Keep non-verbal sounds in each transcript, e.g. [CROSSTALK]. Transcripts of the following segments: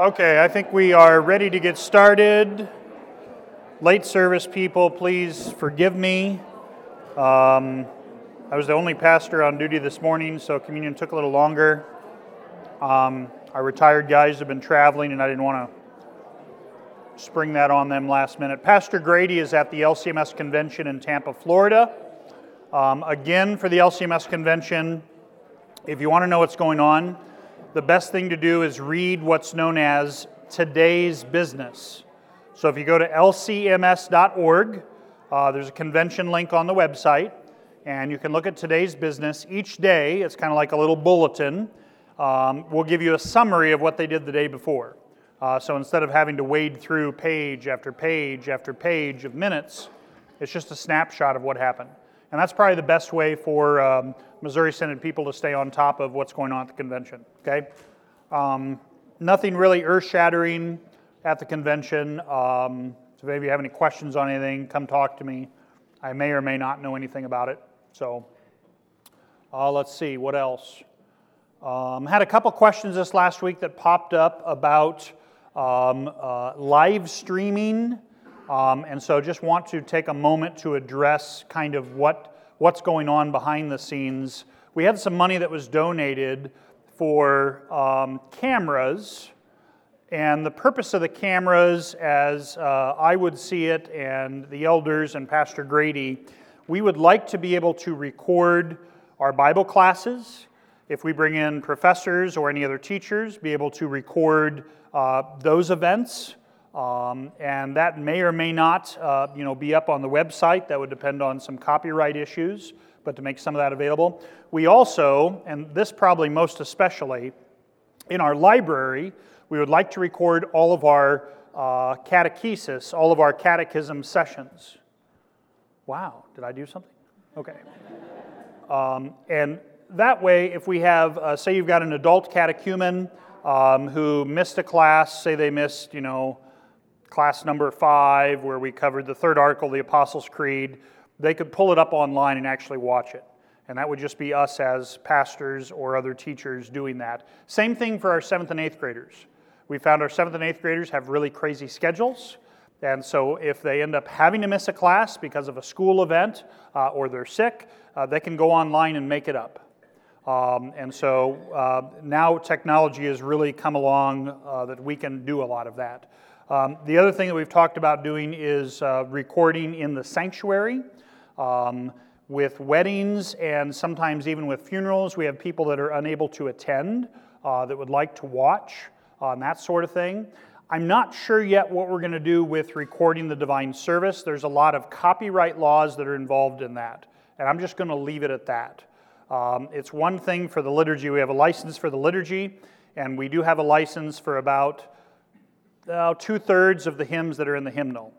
Okay, I think we are ready to get started. Late service people, please forgive me. Um, I was the only pastor on duty this morning, so communion took a little longer. Um, our retired guys have been traveling, and I didn't want to spring that on them last minute. Pastor Grady is at the LCMS convention in Tampa, Florida. Um, again, for the LCMS convention, if you want to know what's going on, the best thing to do is read what's known as today's business. So if you go to lcms.org, uh, there's a convention link on the website, and you can look at today's business. Each day, it's kind of like a little bulletin. Um, we'll give you a summary of what they did the day before. Uh, so instead of having to wade through page after page after page of minutes, it's just a snapshot of what happened. And that's probably the best way for um, Missouri Synod people to stay on top of what's going on at the convention. Okay? Um, nothing really earth shattering at the convention. Um, so if you have any questions on anything, come talk to me. I may or may not know anything about it. So uh, let's see, what else? Um, had a couple questions this last week that popped up about um, uh, live streaming um, and so just want to take a moment to address kind of what, what's going on behind the scenes. We had some money that was donated for um, cameras. And the purpose of the cameras, as uh, I would see it, and the elders and Pastor Grady, we would like to be able to record our Bible classes. If we bring in professors or any other teachers, be able to record uh, those events. Um, and that may or may not uh, you know, be up on the website. That would depend on some copyright issues, but to make some of that available. We also, and this probably most especially, in our library, we would like to record all of our uh, catechesis, all of our catechism sessions. Wow, did I do something? Okay. Um, and that way, if we have, uh, say you've got an adult catechumen um, who missed a class, say they missed, you know, class number five, where we covered the third article the Apostles' Creed, they could pull it up online and actually watch it. And that would just be us as pastors or other teachers doing that. Same thing for our seventh and eighth graders. We found our seventh and eighth graders have really crazy schedules. And so if they end up having to miss a class because of a school event uh, or they're sick, uh, they can go online and make it up. Um, and so uh, now technology has really come along uh, that we can do a lot of that. Um, the other thing that we've talked about doing is uh, recording in the sanctuary. Um, with weddings and sometimes even with funerals, we have people that are unable to attend uh, that would like to watch uh, that sort of thing. I'm not sure yet what we're going to do with recording the divine service. There's a lot of copyright laws that are involved in that, and I'm just going to leave it at that. Um, it's one thing for the liturgy. We have a license for the liturgy, and we do have a license for about uh, two thirds of the hymns that are in the hymnal.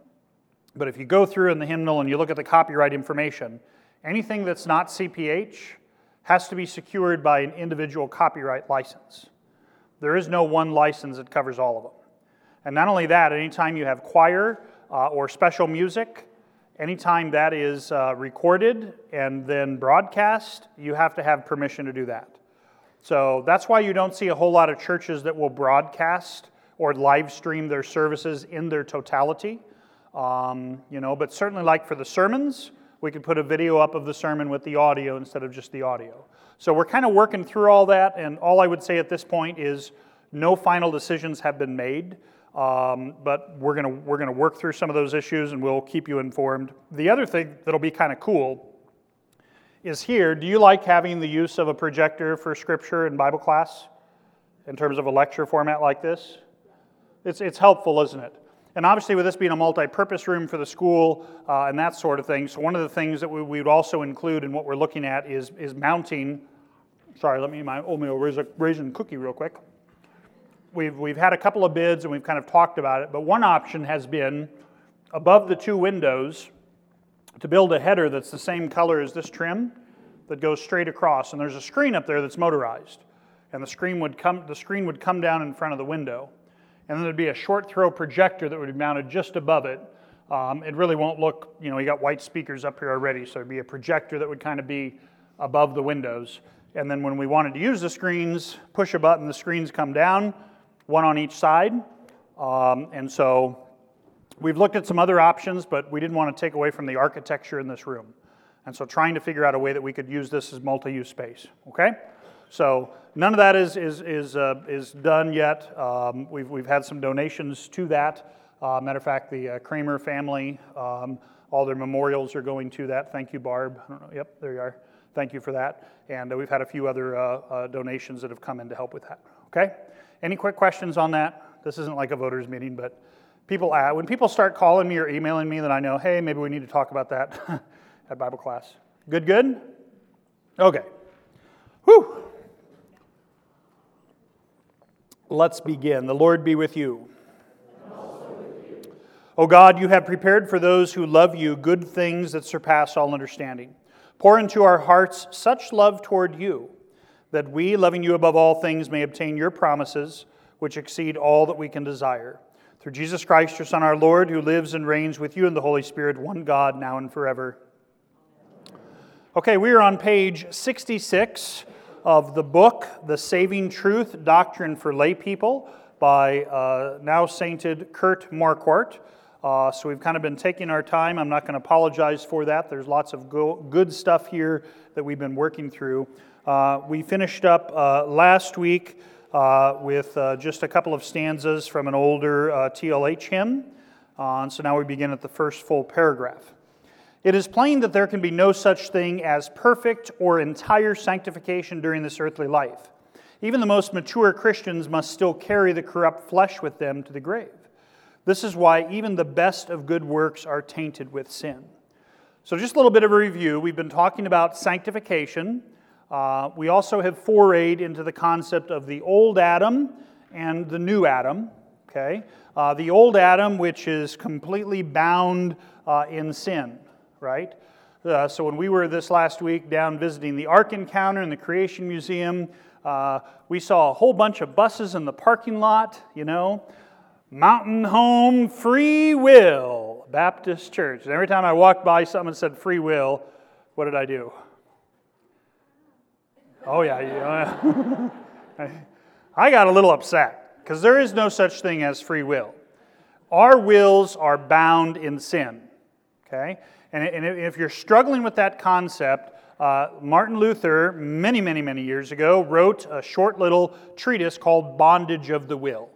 But if you go through in the hymnal and you look at the copyright information, anything that's not CPH has to be secured by an individual copyright license. There is no one license that covers all of them. And not only that, anytime you have choir uh, or special music, anytime that is uh, recorded and then broadcast, you have to have permission to do that. So that's why you don't see a whole lot of churches that will broadcast or live stream their services in their totality. Um, you know, but certainly, like for the sermons, we could put a video up of the sermon with the audio instead of just the audio. So we're kind of working through all that, and all I would say at this point is no final decisions have been made. Um, but we're gonna we're gonna work through some of those issues and we'll keep you informed. The other thing that'll be kind of cool is here do you like having the use of a projector for scripture and Bible class in terms of a lecture format like this? It's, it's helpful, isn't it? And obviously, with this being a multi purpose room for the school uh, and that sort of thing, so one of the things that we, we, would also include in what we're looking at is, is mounting. Sorry, let me my oatmeal raisin cookie real quick. We've, we've had a couple of bids and we've kind of talked about it, but one option has been above the two windows to build a header that's the same color as this trim that goes straight across. And there's a screen up there that's motorized. And the screen would come, the screen would come down in front of the window and then there'd be a short throw projector that would be mounted just above it. Um, it really won't look, you know, you got white speakers up here already, so it'd be a projector that would kind of be above the windows. And then when we wanted to use the screens, push a button, the screens come down. one on each side. Um, and so we've looked at some other options, but we didn't want to take away from the architecture in this room. And so trying to figure out a way that we could use this as multi use space. Okay? So none of that is, is, is, uh, is done yet. Um, we've, we've had some donations to that. Uh, matter of fact, the uh, Kramer family, um, all their memorials are going to that. Thank you, Barb. Know. Yep, there you are. Thank you for that. And uh, we've had a few other uh, uh, donations that have come in to help with that. Okay? Any quick questions on that? This isn't like a voters meeting, but people ask, when people start calling me or emailing me, then I know, hey, maybe we need to talk about that [LAUGHS] at Bible class. Good, good? Okay. Whew. Let's begin. The Lord be with you. O God, you have prepared for those who love you good things that surpass all understanding. Pour into our hearts such love toward you that we, loving you above all things, may obtain your promises, which exceed all that we can desire. Through Jesus Christ, your Son, our Lord, who lives and reigns with you in the Holy Spirit, one God, now and forever. Okay, we are on page 66 of the book, The Saving Truth Doctrine for Lay People, by uh, now sainted Kurt Marquart. Uh, so we've kind of been taking our time. I'm not going to apologize for that. There's lots of go- good stuff here that we've been working through. Uh, we finished up uh, last week uh, with uh, just a couple of stanzas from an older TLH hymn. so now we begin at the first full paragraph. It is plain that there can be no such thing as perfect or entire sanctification during this earthly life. Even the most mature Christians must still carry the corrupt flesh with them to the grave. This is why even the best of good works are tainted with sin. So, just a little bit of a review. We've been talking about sanctification. Uh, we also have forayed into the concept of the old Adam and the new Adam. Okay? Uh, the old Adam, which is completely bound uh, in sin, right? Uh, so, when we were this last week down visiting the Ark Encounter and the Creation Museum, uh, we saw a whole bunch of buses in the parking lot, you know. Mountain Home Free Will Baptist Church. And every time I walked by that said free will, what did I do? Oh, yeah. yeah. [LAUGHS] I got a little upset because there is no such thing as free will. Our wills are bound in sin. Okay? And, if you're struggling with that concept, uh, Martin Luther, many, many, many years ago, wrote a short little treatise called Bondage of the Will.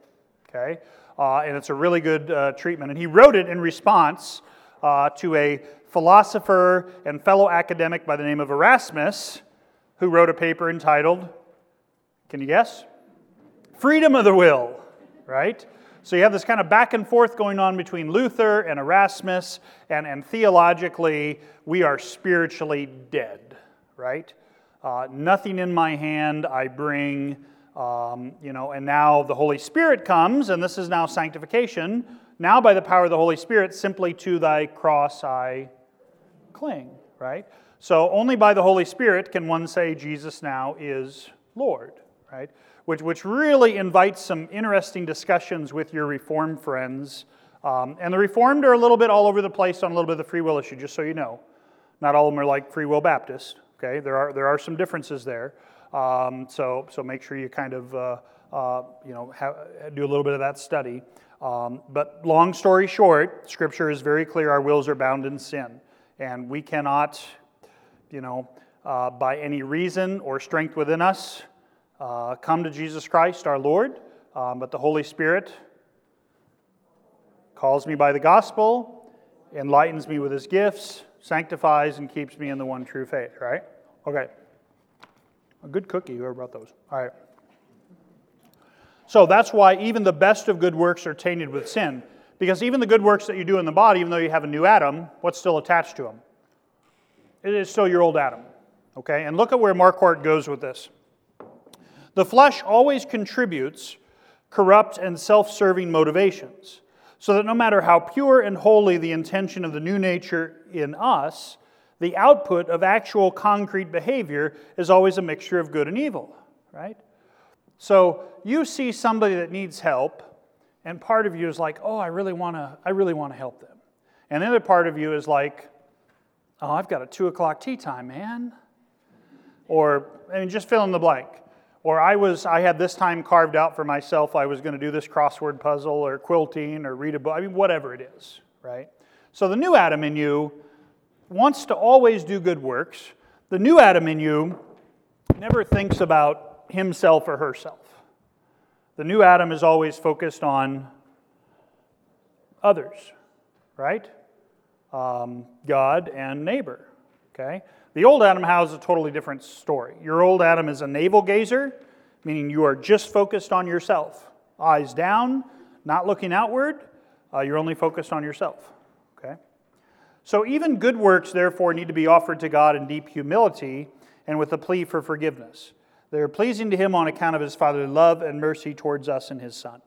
Okay? uh, and it's a really good uh, treatment. And he wrote it in response uh, to a philosopher and fellow academic by the name of Erasmus, who wrote a paper entitled, can you guess? Freedom of the Will, right? So you have this kind of back and forth going on between Luther and Erasmus, and, and theologically, we are spiritually dead, right? Uh, nothing in my hand I bring um, you know, and now the Holy Spirit comes, and this is now sanctification. Now, by the power of the Holy Spirit, simply to thy cross I cling, right? So, only by the Holy Spirit can one say Jesus now is Lord, right? Which, which really invites some interesting discussions with your Reformed friends. Um, and the Reformed are a little bit all over the place on a little bit of the free will issue, just so you know. Not all of them are like Free Will Baptist, okay? There are, there are some differences there. Um, so, so make sure you kind of uh, uh, you know do a little bit of that study. Um, but long story short, Scripture is very clear: our wills are bound in sin, and we cannot, you know, uh, by any reason or strength within us, uh, come to Jesus Christ our Lord. Um, but the Holy Spirit calls me by the gospel, enlightens me with His gifts, sanctifies, and keeps me in the one true faith. Right? Okay. A good cookie, whoever brought those. All right. So that's why even the best of good works are tainted with sin. Because even the good works that you do in the body, even though you have a new Adam, what's still attached to them? It is still your old Adam. Okay? And look at where Marquart goes with this. The flesh always contributes corrupt and self serving motivations, so that no matter how pure and holy the intention of the new nature in us, the output of actual concrete behavior is always a mixture of good and evil, right? So you see somebody that needs help, and part of you is like, oh, I really want to, I really want to help them. And the other part of you is like, oh, I've got a two o'clock tee time, man. Or, I mean, just fill in the blank. Or I was I had this time carved out for myself. I was going to do this crossword puzzle or quilting or read a book. I mean, whatever it is, right? So the new Adam in you wants to always do good works. The new Adam in you never thinks about himself or herself. The new Adam is always focused on others, right? Um, God and neighbor, okay? The old Adam has a totally different story. Your old Adam is a navel gazer, meaning you are just focused on yourself. Eyes down, not looking outward, uh, you're only focused on yourself. Okay? So even good works, therefore, need to be offered to God in deep humility and with a plea for forgiveness. They are pleasing to Him on account of His fatherly love and mercy towards us and His Son.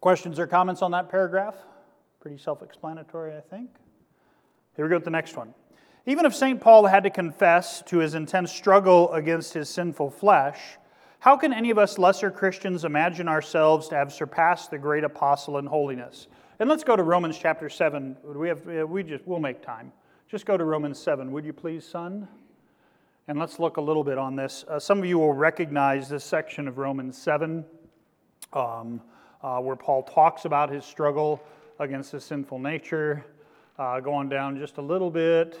Questions or comments on that paragraph? Pretty self explanatory, I think. Here we go with the next one. Even if St. Paul had to confess to his intense struggle against his sinful flesh, how can any of us lesser Christians imagine ourselves to have surpassed the great apostle in holiness? And let's go to Romans chapter 7. We have we just we'll make time. Just go to Romans 7, would you please, son? And let's look a little bit on this. Uh, some of you will recognize this section of Romans 7, um, uh, where Paul talks about his struggle against his sinful nature. Uh, going down just a little bit.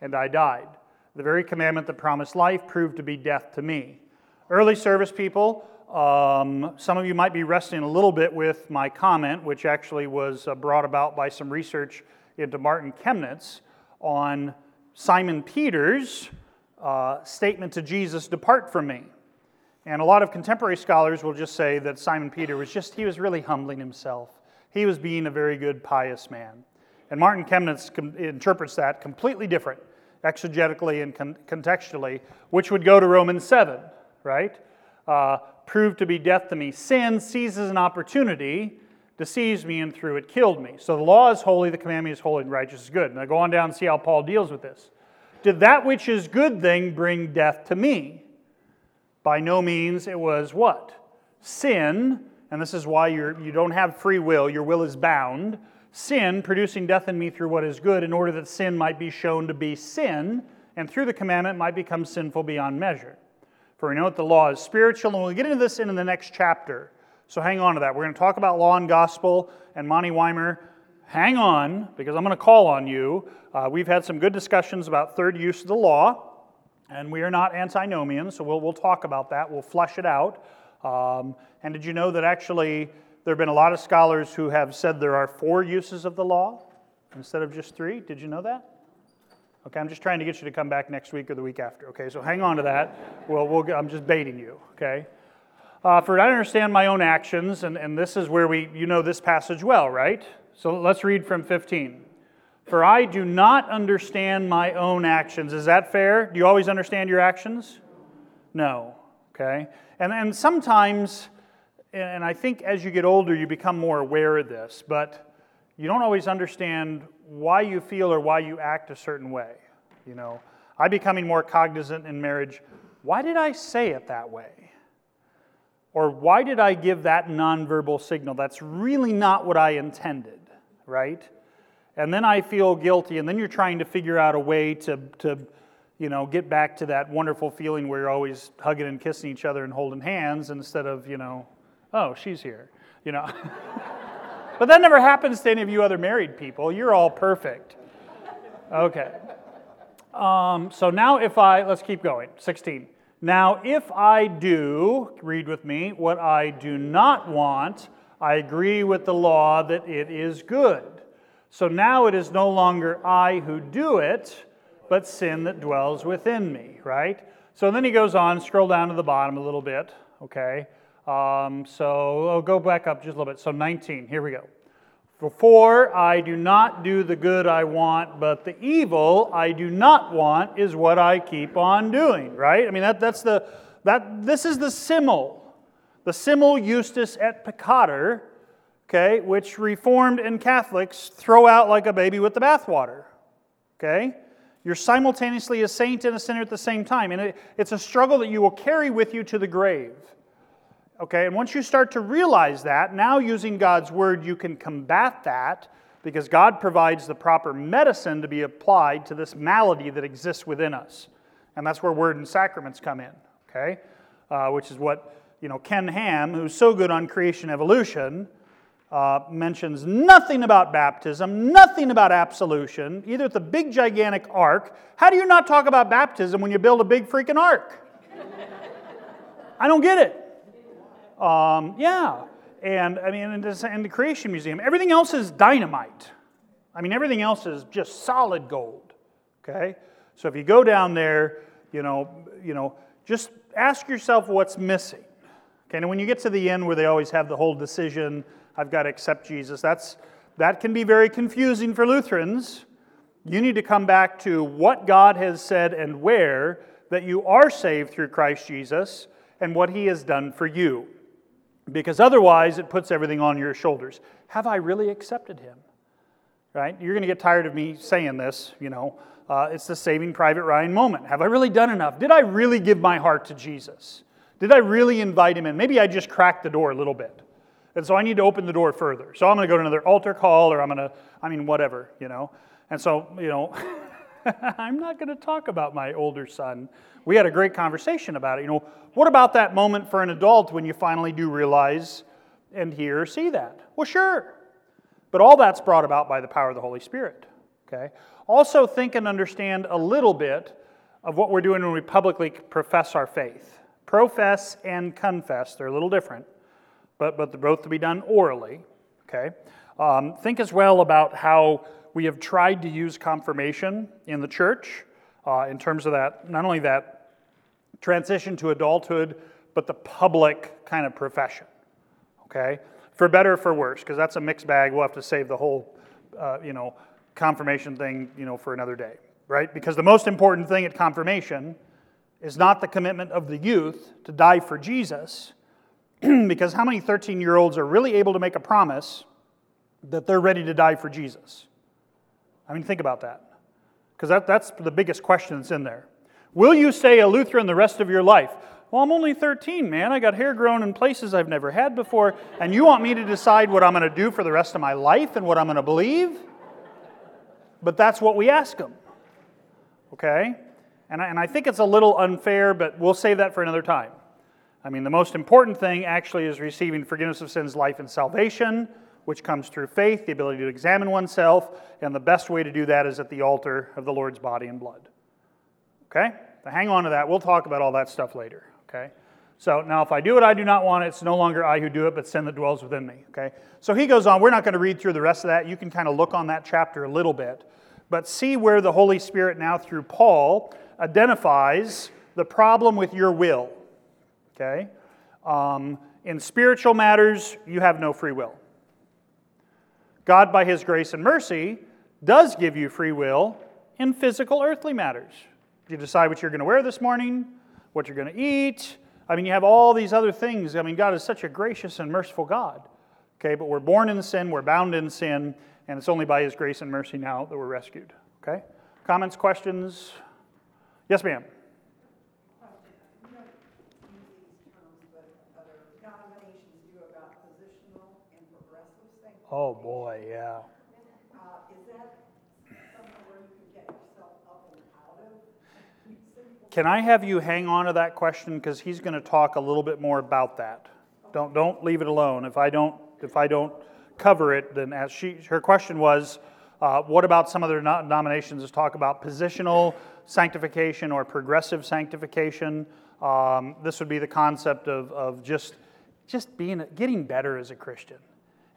and I died. The very commandment that promised life proved to be death to me. Early service people, um, some of you might be wrestling a little bit with my comment, which actually was uh, brought about by some research into Martin Chemnitz on Simon Peter's uh, statement to Jesus, Depart from me. And a lot of contemporary scholars will just say that Simon Peter was just, he was really humbling himself. He was being a very good, pious man. And Martin Chemnitz com- interprets that completely different exegetically and con- contextually, which would go to Romans 7, right? Uh, proved to be death to me. Sin seizes an opportunity deceives me, and through it killed me. So the law is holy, the commandment is holy, and righteous is good. Now go on down and see how Paul deals with this. Did that which is good thing bring death to me? By no means it was what? Sin, and this is why you're, you don't have free will, your will is bound sin, producing death in me through what is good, in order that sin might be shown to be sin, and through the commandment might become sinful beyond measure. For we know that the law is spiritual, and we'll get into this in the next chapter. So hang on to that. We're going to talk about law and gospel, and Monty Weimer, hang on, because I'm going to call on you. Uh, we've had some good discussions about third use of the law, and we are not antinomians, so we'll, we'll talk about that. We'll flesh it out. Um, and did you know that actually there have been a lot of scholars who have said there are four uses of the law instead of just three. Did you know that? Okay, I'm just trying to get you to come back next week or the week after. Okay, so hang on to that. Well, we'll I'm just baiting you. Okay. Uh, for I understand my own actions, and, and this is where we, you know this passage well, right? So let's read from 15. For I do not understand my own actions. Is that fair? Do you always understand your actions? No. Okay. And, and sometimes and I think as you get older, you become more aware of this, but you don't always understand why you feel or why you act a certain way. You know, I'm becoming more cognizant in marriage. Why did I say it that way? Or why did I give that nonverbal signal? That's really not what I intended, right? And then I feel guilty, and then you're trying to figure out a way to, to you know, get back to that wonderful feeling where you're always hugging and kissing each other and holding hands instead of, you know, oh, she's here, you know. [LAUGHS] but that never happens to any of you other married people. You're all perfect. Okay. Um, so now, if I, let's keep going. 16. Now, if I do, read with me, what I do not want, I agree with the law that it is good. So now it is no longer I who do it, but sin that dwells within me, right? So then he goes on, scroll down to the bottom a little bit, okay? Um, so I'll go back up just a little bit. So 19, here we go. For I do not do the good I want, but the evil I do not want is what I keep on doing, right? I mean, that, that's the, that this is the simul, the simul justus et peccator, okay, which Reformed and Catholics throw out like a baby with the bathwater. Okay? You're simultaneously a saint and a sinner at the same time. And it, it's a struggle that you will carry with you to the grave. Okay, and once you start to realize that, now using God's word, you can combat that because God provides the proper medicine to be applied to this malady that exists within us. And that's where word and sacraments come in, okay? Uh, which is what, you know, Ken Ham, who's so good on creation evolution, uh, mentions nothing about baptism, nothing about absolution, either at the big gigantic ark. How do you not talk about baptism when you build a big freaking ark? I don't get it. Um, yeah. And I mean, in the, in the Creation Museum, everything else is dynamite. I mean, everything else is just solid gold. Okay? So if you go down there, you know, you know, just ask yourself what's missing. Okay, and when you get to the end where they always have the whole decision, I've got to accept Jesus, that's that can be very confusing for Lutherans. You need to come back to what God has said and where that you are saved through Christ Jesus and what he has done for you because otherwise it puts everything on your shoulders. Have I really accepted him? Right? You're going to get tired of me saying this, you know. Uh, it's the saving Private Ryan moment. Have I really done enough? Did I really give my heart to Jesus? Did I really invite him in? Maybe I just cracked the door a little bit. And so I need to open the door further. So I'm going to go to another altar call or I'm going to, I mean, whatever, you know. And so, you know, [LAUGHS] [LAUGHS] I'm not going to talk about my older son. We had a great conversation about it. You know, what about that moment for an adult when you finally do realize and hear or see that? Well, sure. But all that's brought about by the power of the Holy Spirit. Okay? Also, think and understand a little bit of what we're doing when we publicly profess our faith. Profess and confess, they're a little different, but, but they're both to be done orally. Okay? Um, think as well about how we have tried to use confirmation in the church uh, in terms of that, not only that transition to adulthood, but the public kind of profession. Okay? For better or for worse, because that's a mixed bag. We'll have to save the whole, uh, you know, confirmation thing, you know, for another day, right? Because the most important thing at confirmation is not the commitment of the youth to die for Jesus, [CLEARS THROAT] because how many 13 year olds are really able to make a promise that they're ready to die for Jesus? I mean, think about that. Because that, that's the biggest question that's in there. Will you stay a Lutheran the rest of your life? Well, I'm only 13, man. I got hair grown in places I've never had before, and you want me to decide what I'm going to do for the rest of my life and what I'm going to believe? But that's what we ask them. Okay? And I, and I think it's a little unfair, but we'll save that for another time. I mean, the most important thing actually is receiving forgiveness of sins, life, and salvation which comes through faith, the ability to examine oneself, and the best way to do that is at the altar of the Lord's body and blood. Okay? So hang on to that. We'll talk about all that stuff later. Okay? So now, if I do what I do not want, it. it's no longer I who do it, but sin that dwells within me. Okay? So he goes on. We're not going to read through the rest of that. You can kind of look on that chapter a little bit, but see where the Holy Spirit now, through Paul, identifies the problem with your will. Okay? Um, in spiritual matters, you have no free will. God, by His grace and mercy, does give you free will in physical earthly matters. You decide what you're going to wear this morning, what you're going to eat. I mean, you have all these other things. I mean, God is such a gracious and merciful God. Okay, but we're born in sin, we're bound in sin, and it's only by His grace and mercy now that we're rescued. Okay? Comments, questions? Yes, ma'am. Oh boy, yeah. [LAUGHS] Can I have you hang on to that question because he's going to talk a little bit more about that. Don't don't leave it alone. If I don't if I don't cover it, then as she her question was, uh, what about some other denominations talk about positional sanctification or progressive sanctification? Um, this would be the concept of of just just being getting better as a Christian.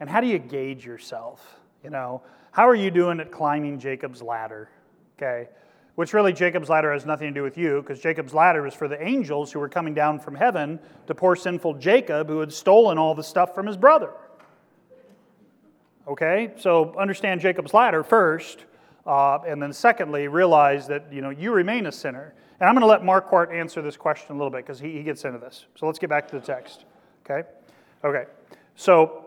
And how do you gauge yourself? You know, how are you doing at climbing Jacob's ladder? Okay. Which really, Jacob's ladder has nothing to do with you, because Jacob's ladder is for the angels who were coming down from heaven to poor sinful Jacob, who had stolen all the stuff from his brother. Okay? So understand Jacob's ladder first, uh, and then secondly, realize that you know you remain a sinner. And I'm going to let Marquart answer this question a little bit because he, he gets into this. So let's get back to the text. Okay? Okay. So,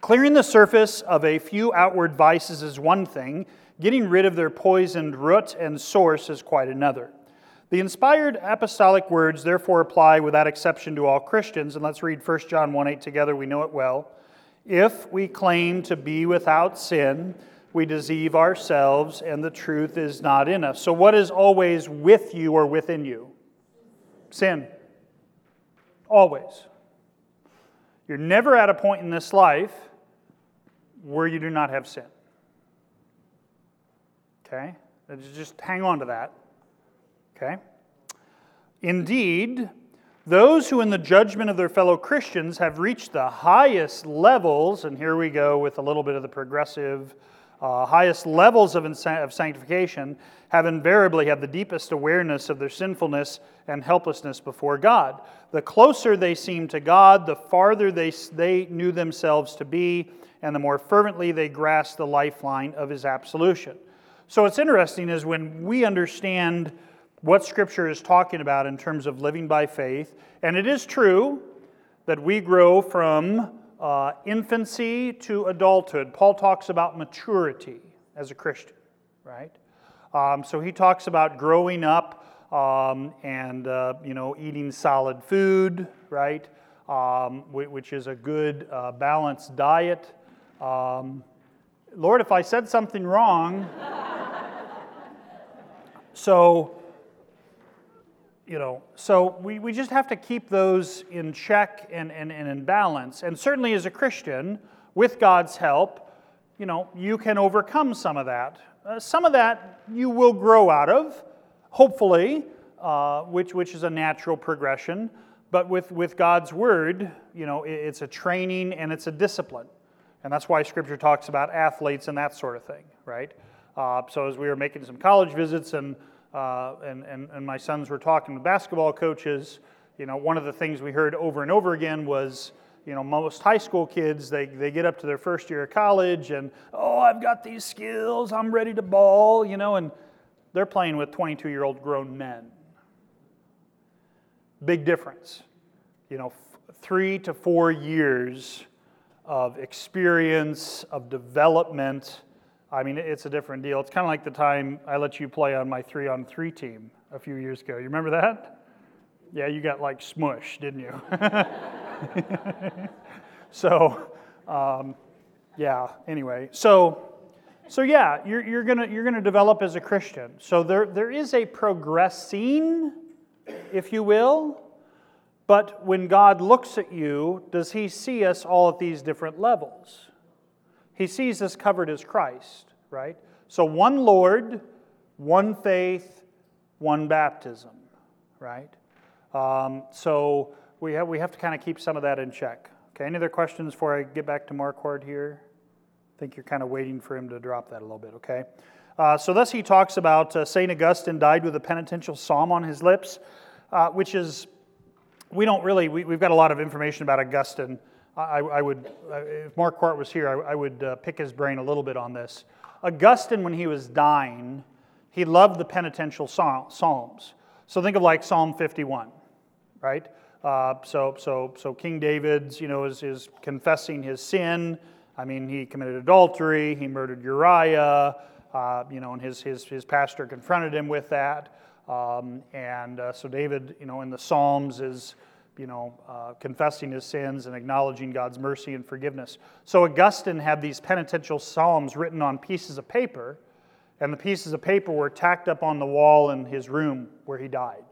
clearing the surface of a few outward vices is one thing, getting rid of their poisoned root and source is quite another. The inspired apostolic words therefore apply without exception to all Christians, and let's read 1 John 1 8 together, we know it well. If we claim to be without sin, we deceive ourselves and the truth is not in us. So, what is always with you or within you? Sin. Always. You're never at a point in this life where you do not have sin. Okay? Just hang on to that. Okay? Indeed, those who, in the judgment of their fellow Christians, have reached the highest levels, and here we go with a little bit of the progressive uh, highest levels of, of sanctification have invariably had the deepest awareness of their sinfulness and helplessness before God. The closer they seem to God, the farther they, they knew themselves to be, and the more fervently they grasped the lifeline of His absolution. So, what's interesting is when we understand what Scripture is talking about in terms of living by faith, and it is true that we grow from uh, infancy to adulthood. Paul talks about maturity as a Christian, right? Um, so he talks about growing up um, and uh, you know eating solid food, right? Um, which is a good uh, balanced diet. Um, Lord, if I said something wrong, [LAUGHS] so you know, so we, we just have to keep those in check and, and, and in balance. And certainly as a Christian, with God's help, you know, you can overcome some of that. Uh, some of that you will grow out of, hopefully, uh, which, which is a natural progression. But with, with God's word, you know, it, it's a training and it's a discipline. And that's why Scripture talks about athletes and that sort of thing, right? Uh, so as we were making some college visits and uh, and, and, and my sons were talking to basketball coaches, you know, one of the things we heard over and over again was, you know, most high school kids, they, they get up to their first year of college and, oh, I've got these skills, I'm ready to ball, you know, and they're playing with 22 year old grown men. Big difference. You know, f- three to four years of experience, of development, I mean, it's a different deal. It's kind of like the time I let you play on my three on three team a few years ago. You remember that? Yeah, you got like smushed, didn't you? [LAUGHS] so, um, yeah, anyway. So, so yeah, you're, you're going you're gonna develop as a Christian. So there, there is a progressing, if you will. But when God looks at you, does he see us all at these different levels? He sees us covered as Christ, right? So one Lord, one faith, one baptism, right? Um, so we have, we have to kind of keep some of that in check. Okay, any other questions before I get back to Marquart here? I think you're kind of waiting for him to drop that a little bit, okay? Uh, so thus he talks about uh, St. Augustine died with a penitential psalm on his lips, uh, which is, we don't really, we, have got a lot of information about Augustine I, I would, uh, if Marquart was here, I, I would uh, pick his brain a little bit on this. Augustine, when he was dying, he loved the penitential psalms. So think of like Psalm 51, right? Uh, so, so, so King David's, you know, is, is confessing his sin. I mean, he committed adultery, he murdered Uriah, uh, you know, and his, his, his pastor confronted him with that. Um, and uh, so David, you know, in the Psalms is you know, uh, confessing his sins and acknowledging God's mercy and forgiveness. So Augustine had these penitential psalms written on pieces of paper, and the pieces of paper were tacked up on the wall in his room where he died.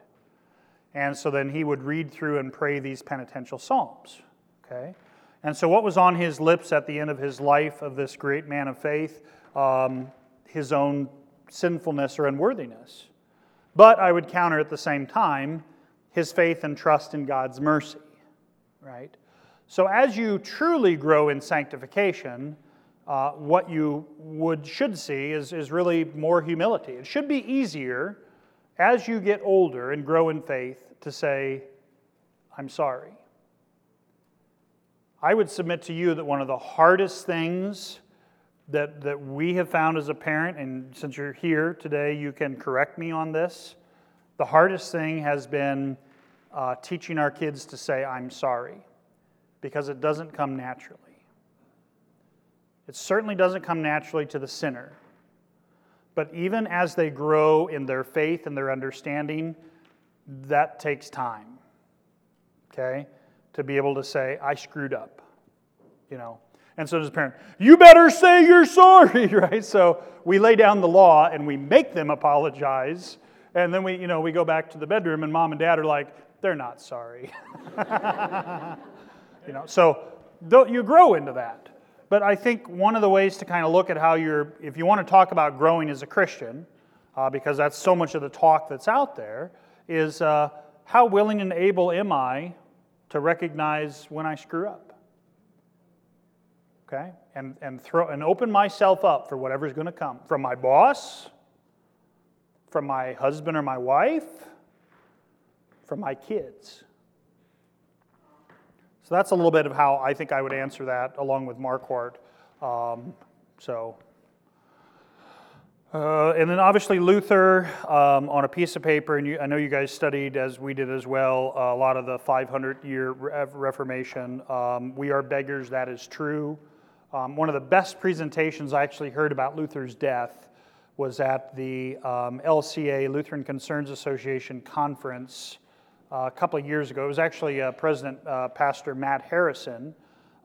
And so then he would read through and pray these penitential psalms. Okay? And so, what was on his lips at the end of his life of this great man of faith? Um, his own sinfulness or unworthiness. But I would counter at the same time his faith and trust in God's mercy, right? So as you truly grow in sanctification, uh, what you would should see is, is really more humility. It should be easier as you get older and grow in faith to say, I'm sorry. I would submit to you that one of the hardest things that, that we have found as a parent, and since you're here today, you can correct me on this, The hardest thing has been uh, teaching our kids to say, I'm sorry, because it doesn't come naturally. It certainly doesn't come naturally to the sinner. But even as they grow in their faith and their understanding, that takes time. Okay? To be able to say, I screwed up. You know. And so does a parent, you better say you're sorry, [LAUGHS] right? So we lay down the law and we make them apologize. And then we, you know, we go back to the bedroom and mom and dad are like, they're not sorry. [LAUGHS] you know, so you grow into that. But I think one of the ways to kind of look at how you're, if you want to talk about growing as a Christian, uh, because that's so much of the talk that's out there, is uh, how willing and able am I to recognize when I screw up? Okay? And, and, throw, and open myself up for whatever's going to come from my boss, from my husband or my wife, from my kids. So that's a little bit of how I think I would answer that along with Marquart. Um, so, uh, and then obviously Luther um, on a piece of paper, and you, I know you guys studied as we did as well uh, a lot of the 500 year Reformation. Um, we are beggars, that is true. Um, one of the best presentations I actually heard about Luther's death was at the um, LCA Lutheran Concerns Association conference a couple of years ago. It was actually uh, President uh, Pastor Matt Harrison,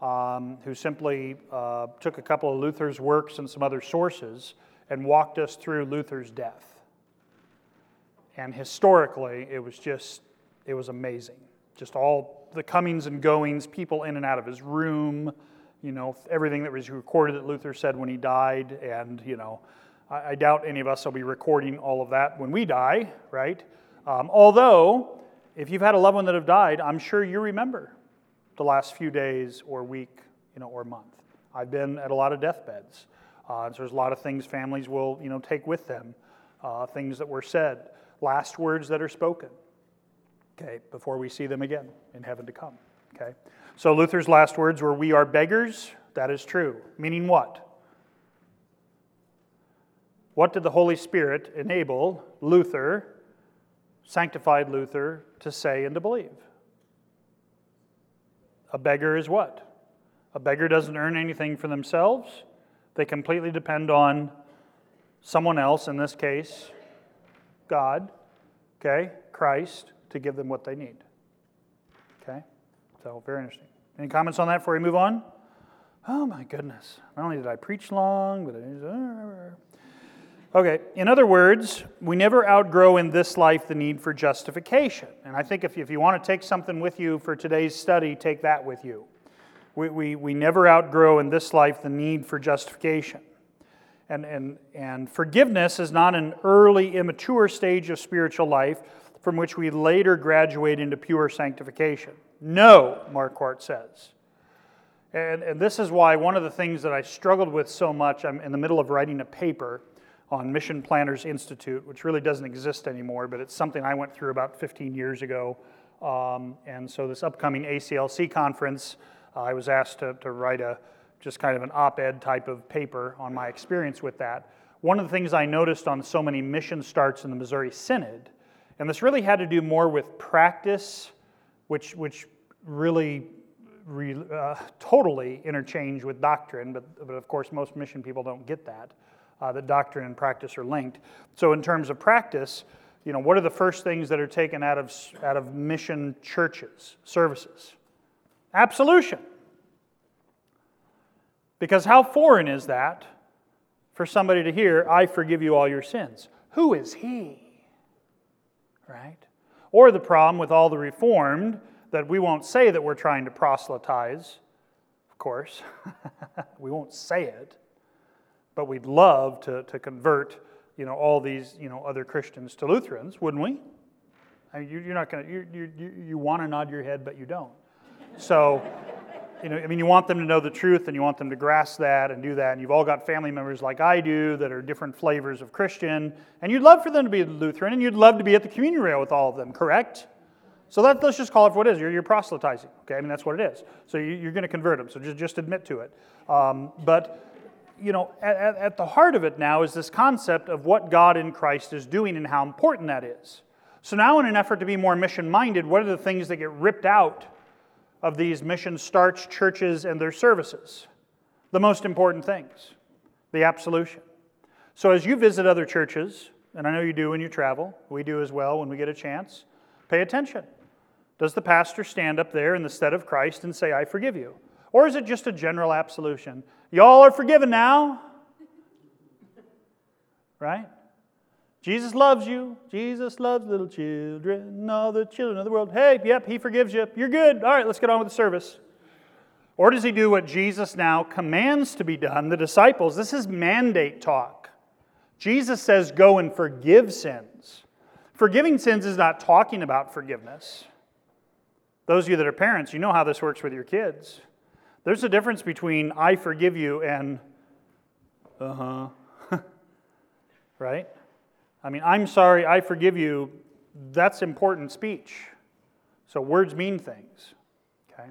um, who simply uh, took a couple of Luther's works and some other sources and walked us through Luther's death. And historically, it was just, it was amazing. Just all the comings and goings, people in and out of his room, you know, everything that was recorded that Luther said when he died. And, you know, I, I doubt any of us will be recording all of that when we die, right? Um, although, if you've had a loved one that have died, I'm sure you remember the last few days or week, you know, or month. I've been at a lot of deathbeds. Uh, so there's a lot of things families will, you know, take with them, uh, things that were said, last words that are spoken, okay, before we see them again in heaven to come, okay. So Luther's last words were, "We are beggars." That is true. Meaning what? What did the Holy Spirit enable Luther sanctified Luther to say and to believe. A beggar is what? A beggar doesn't earn anything for themselves. They completely depend on someone else, in this case, God, okay, Christ, to give them what they need. Okay? So, very interesting. Any comments on that before we move on? Oh my goodness. Not only did I preach long, but I. Okay, in other words, we never outgrow in this life the need for justification. And I think if you, if you want to take something with you for today's study, take that with you. We, we, we never outgrow in this life the need for justification. And, and, and forgiveness is not an early, immature stage of spiritual life from which we later graduate into pure sanctification. No, Marquart says. And, and this is why one of the things that I struggled with so much, I'm in the middle of writing a paper on Mission Planners Institute, which really doesn't exist anymore, but it's something I went through about 15 years ago. Um, and so, this upcoming ACLC conference, uh, I was asked to, to write a just kind of an op ed type of paper on my experience with that. One of the things I noticed on so many mission starts in the Missouri Synod, and this really had to do more with practice, which, which really re, uh, totally interchange with doctrine, but, but of course, most mission people don't get that uh, that doctrine and practice are linked. So, in terms of practice, you know, what are the first things that are taken out of, out of mission churches, services? Absolution. Because how foreign is that for somebody to hear, I forgive you all your sins? Who is he? Right? Or the problem with all the Reformed that we won't say that we're trying to proselytize, of course. [LAUGHS] we won't say it. But we'd love to, to convert, you know, all these, you know, other Christians to Lutherans, wouldn't we? I mean, you, are not going to, you, you, you want to nod your head, but you don't. So, you know, I mean, you want them to know the truth and you want them to grasp that and do that. And you've all got family members like I do that are different flavors of Christian. And you'd love for them to be Lutheran and you'd love to be at the communion rail with all of them, correct? So that, let's just call it for what it is. You're, you're proselytizing, okay? I mean, that's what it is. So you, are going to convert them. So just, just admit to it. Um, but you know, at, at, the heart of it now is this concept of what God in Christ is doing and how important that is. So, now in an effort to be more mission minded, what are the things that get ripped out of these mission starts, churches, and their services? The most important things the absolution. So, as you visit other churches, and I know you do when you travel, we do as well when we get a chance, pay attention. Does the pastor stand up there in the stead of Christ and say, I forgive you? Or is it just a general absolution? Y'all are forgiven now. Right? Jesus loves you. Jesus loves little children, all the children of the world. Hey, yep, he forgives you. You're good. All right, let's get on with the service. Or does he do what Jesus now commands to be done? The disciples, this is mandate talk. Jesus says, Go and forgive sins. Forgiving sins is not talking about forgiveness. Those of you that are parents, you know how this works with your kids. There's a difference between I forgive you and, uh huh, [LAUGHS] right? I mean, I'm sorry, I forgive you, that's important speech. So words mean things. Okay?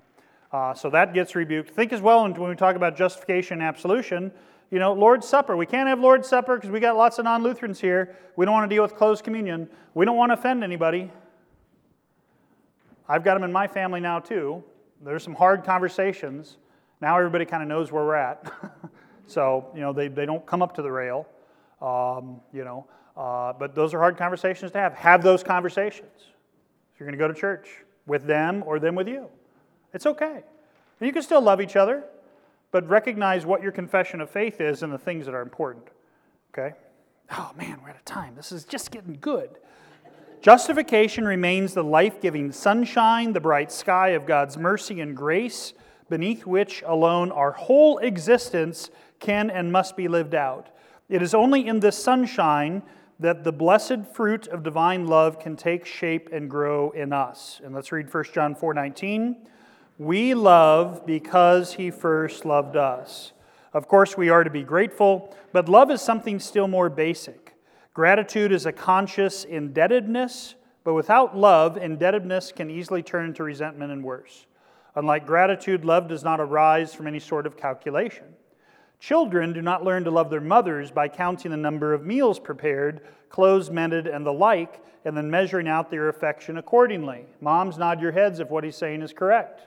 Uh, so that gets rebuked. Think as well when we talk about justification and absolution. You know, Lord's Supper. We can't have Lord's Supper because we got lots of non Lutherans here. We don't want to deal with closed communion. We don't want to offend anybody. I've got them in my family now, too. There's some hard conversations. Now everybody kind of knows where we're at. [LAUGHS] so, you know, they, they don't come up to the rail. Um, you know, uh, but those are hard conversations to have. Have those conversations. If you're going to go to church with them or them with you, it's okay. And you can still love each other, but recognize what your confession of faith is and the things that are important. Okay? Oh man, we're out of time. This is just getting good. Justification remains the life giving sunshine, the bright sky of God's mercy and grace, beneath which alone our whole existence can and must be lived out. It is only in this sunshine that the blessed fruit of divine love can take shape and grow in us. And let's read 1 John 4:19. We love because he first loved us. Of course, we are to be grateful, but love is something still more basic. Gratitude is a conscious indebtedness, but without love, indebtedness can easily turn into resentment and worse. Unlike gratitude, love does not arise from any sort of calculation. Children do not learn to love their mothers by counting the number of meals prepared, clothes mended, and the like, and then measuring out their affection accordingly. Moms, nod your heads if what he's saying is correct.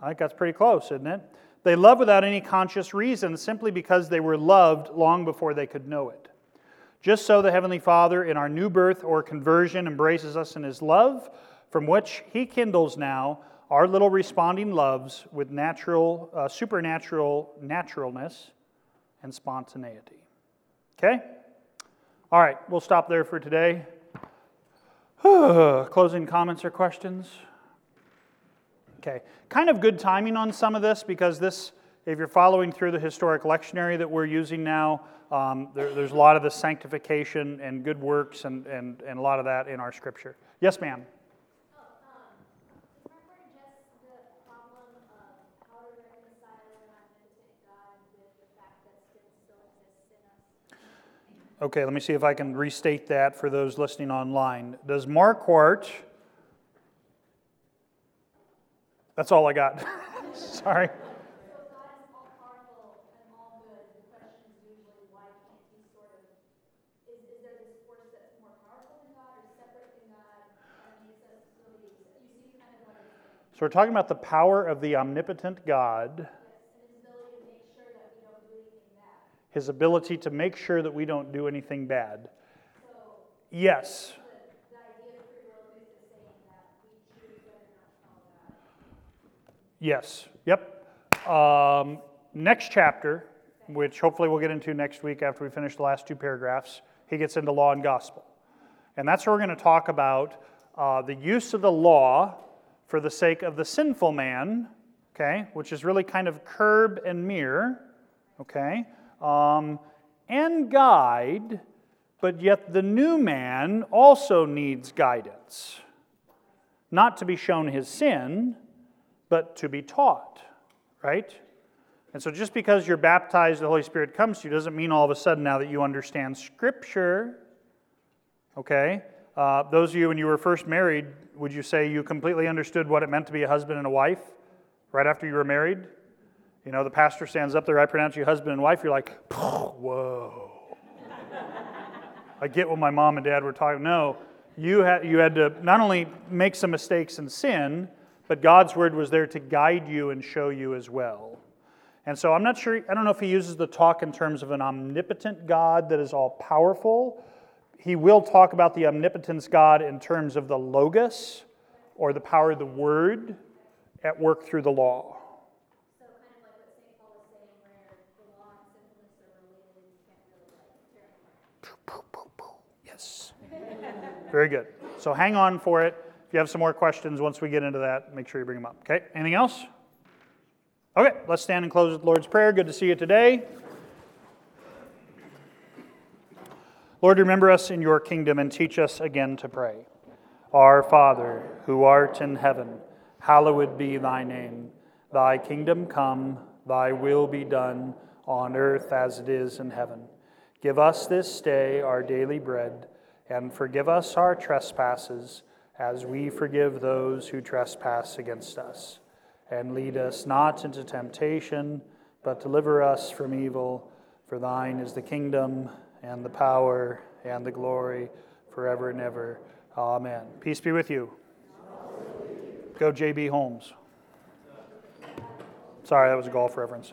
I think that's pretty close, isn't it? They love without any conscious reason simply because they were loved long before they could know it. Just so the Heavenly Father in our new birth or conversion embraces us in His love, from which He kindles now our little responding loves with natural, uh, supernatural naturalness and spontaneity. Okay? All right, we'll stop there for today. [SIGHS] Closing comments or questions? Okay, kind of good timing on some of this because this, if you're following through the historic lectionary that we're using now, um, there, there's a lot of the sanctification and good works and, and, and a lot of that in our scripture. Yes, ma'am. Okay, let me see if I can restate that for those listening online. Does Marquart, that's all I got. [LAUGHS] Sorry. So we're talking about the power of the omnipotent God his ability to make sure that we don't do anything bad. Yes. Yes. Yep. Um, next chapter, which hopefully we'll get into next week after we finish the last two paragraphs, he gets into law and gospel. And that's where we're going to talk about uh, the use of the law for the sake of the sinful man, okay, which is really kind of curb and mirror, okay, um, and guide, but yet the new man also needs guidance. Not to be shown his sin, but to be taught, right? And so just because you're baptized, the Holy Spirit comes to you, doesn't mean all of a sudden now that you understand Scripture. Okay? Uh, those of you, when you were first married, would you say you completely understood what it meant to be a husband and a wife right after you were married? You know, the pastor stands up there, I pronounce you husband and wife, you're like, whoa. I get what my mom and dad were talking. No, You had, you had to not only make some mistakes and sin, but God's word was there to guide you and show you as well. And so I'm not sure, I don't know if he uses the talk in terms of an omnipotent God that is all powerful. He will talk about the omnipotence God in terms of the Logos or the power of the Word at work through the law. So kind of like what St. Paul was saying, where the law and sinfulness are related, you can't really like tear them apart. Yes. Very good. So hang on for it. If you have some more questions once we get into that, make sure you bring them up. Okay? Anything else? Okay, let's stand and close with the Lord's Prayer. Good to see you today. Lord, remember us in your kingdom and teach us again to pray. Our Father, who art in heaven, hallowed be thy name. Thy kingdom come, thy will be done, on earth as it is in heaven. Give us this day our daily bread, and forgive us our trespasses, as we forgive those who trespass against us. And lead us not into temptation, but deliver us from evil. For thine is the kingdom, and the power, and the glory, forever and ever. Amen. Peace be with you. Go, J.B. Holmes. Sorry, that was a golf reference.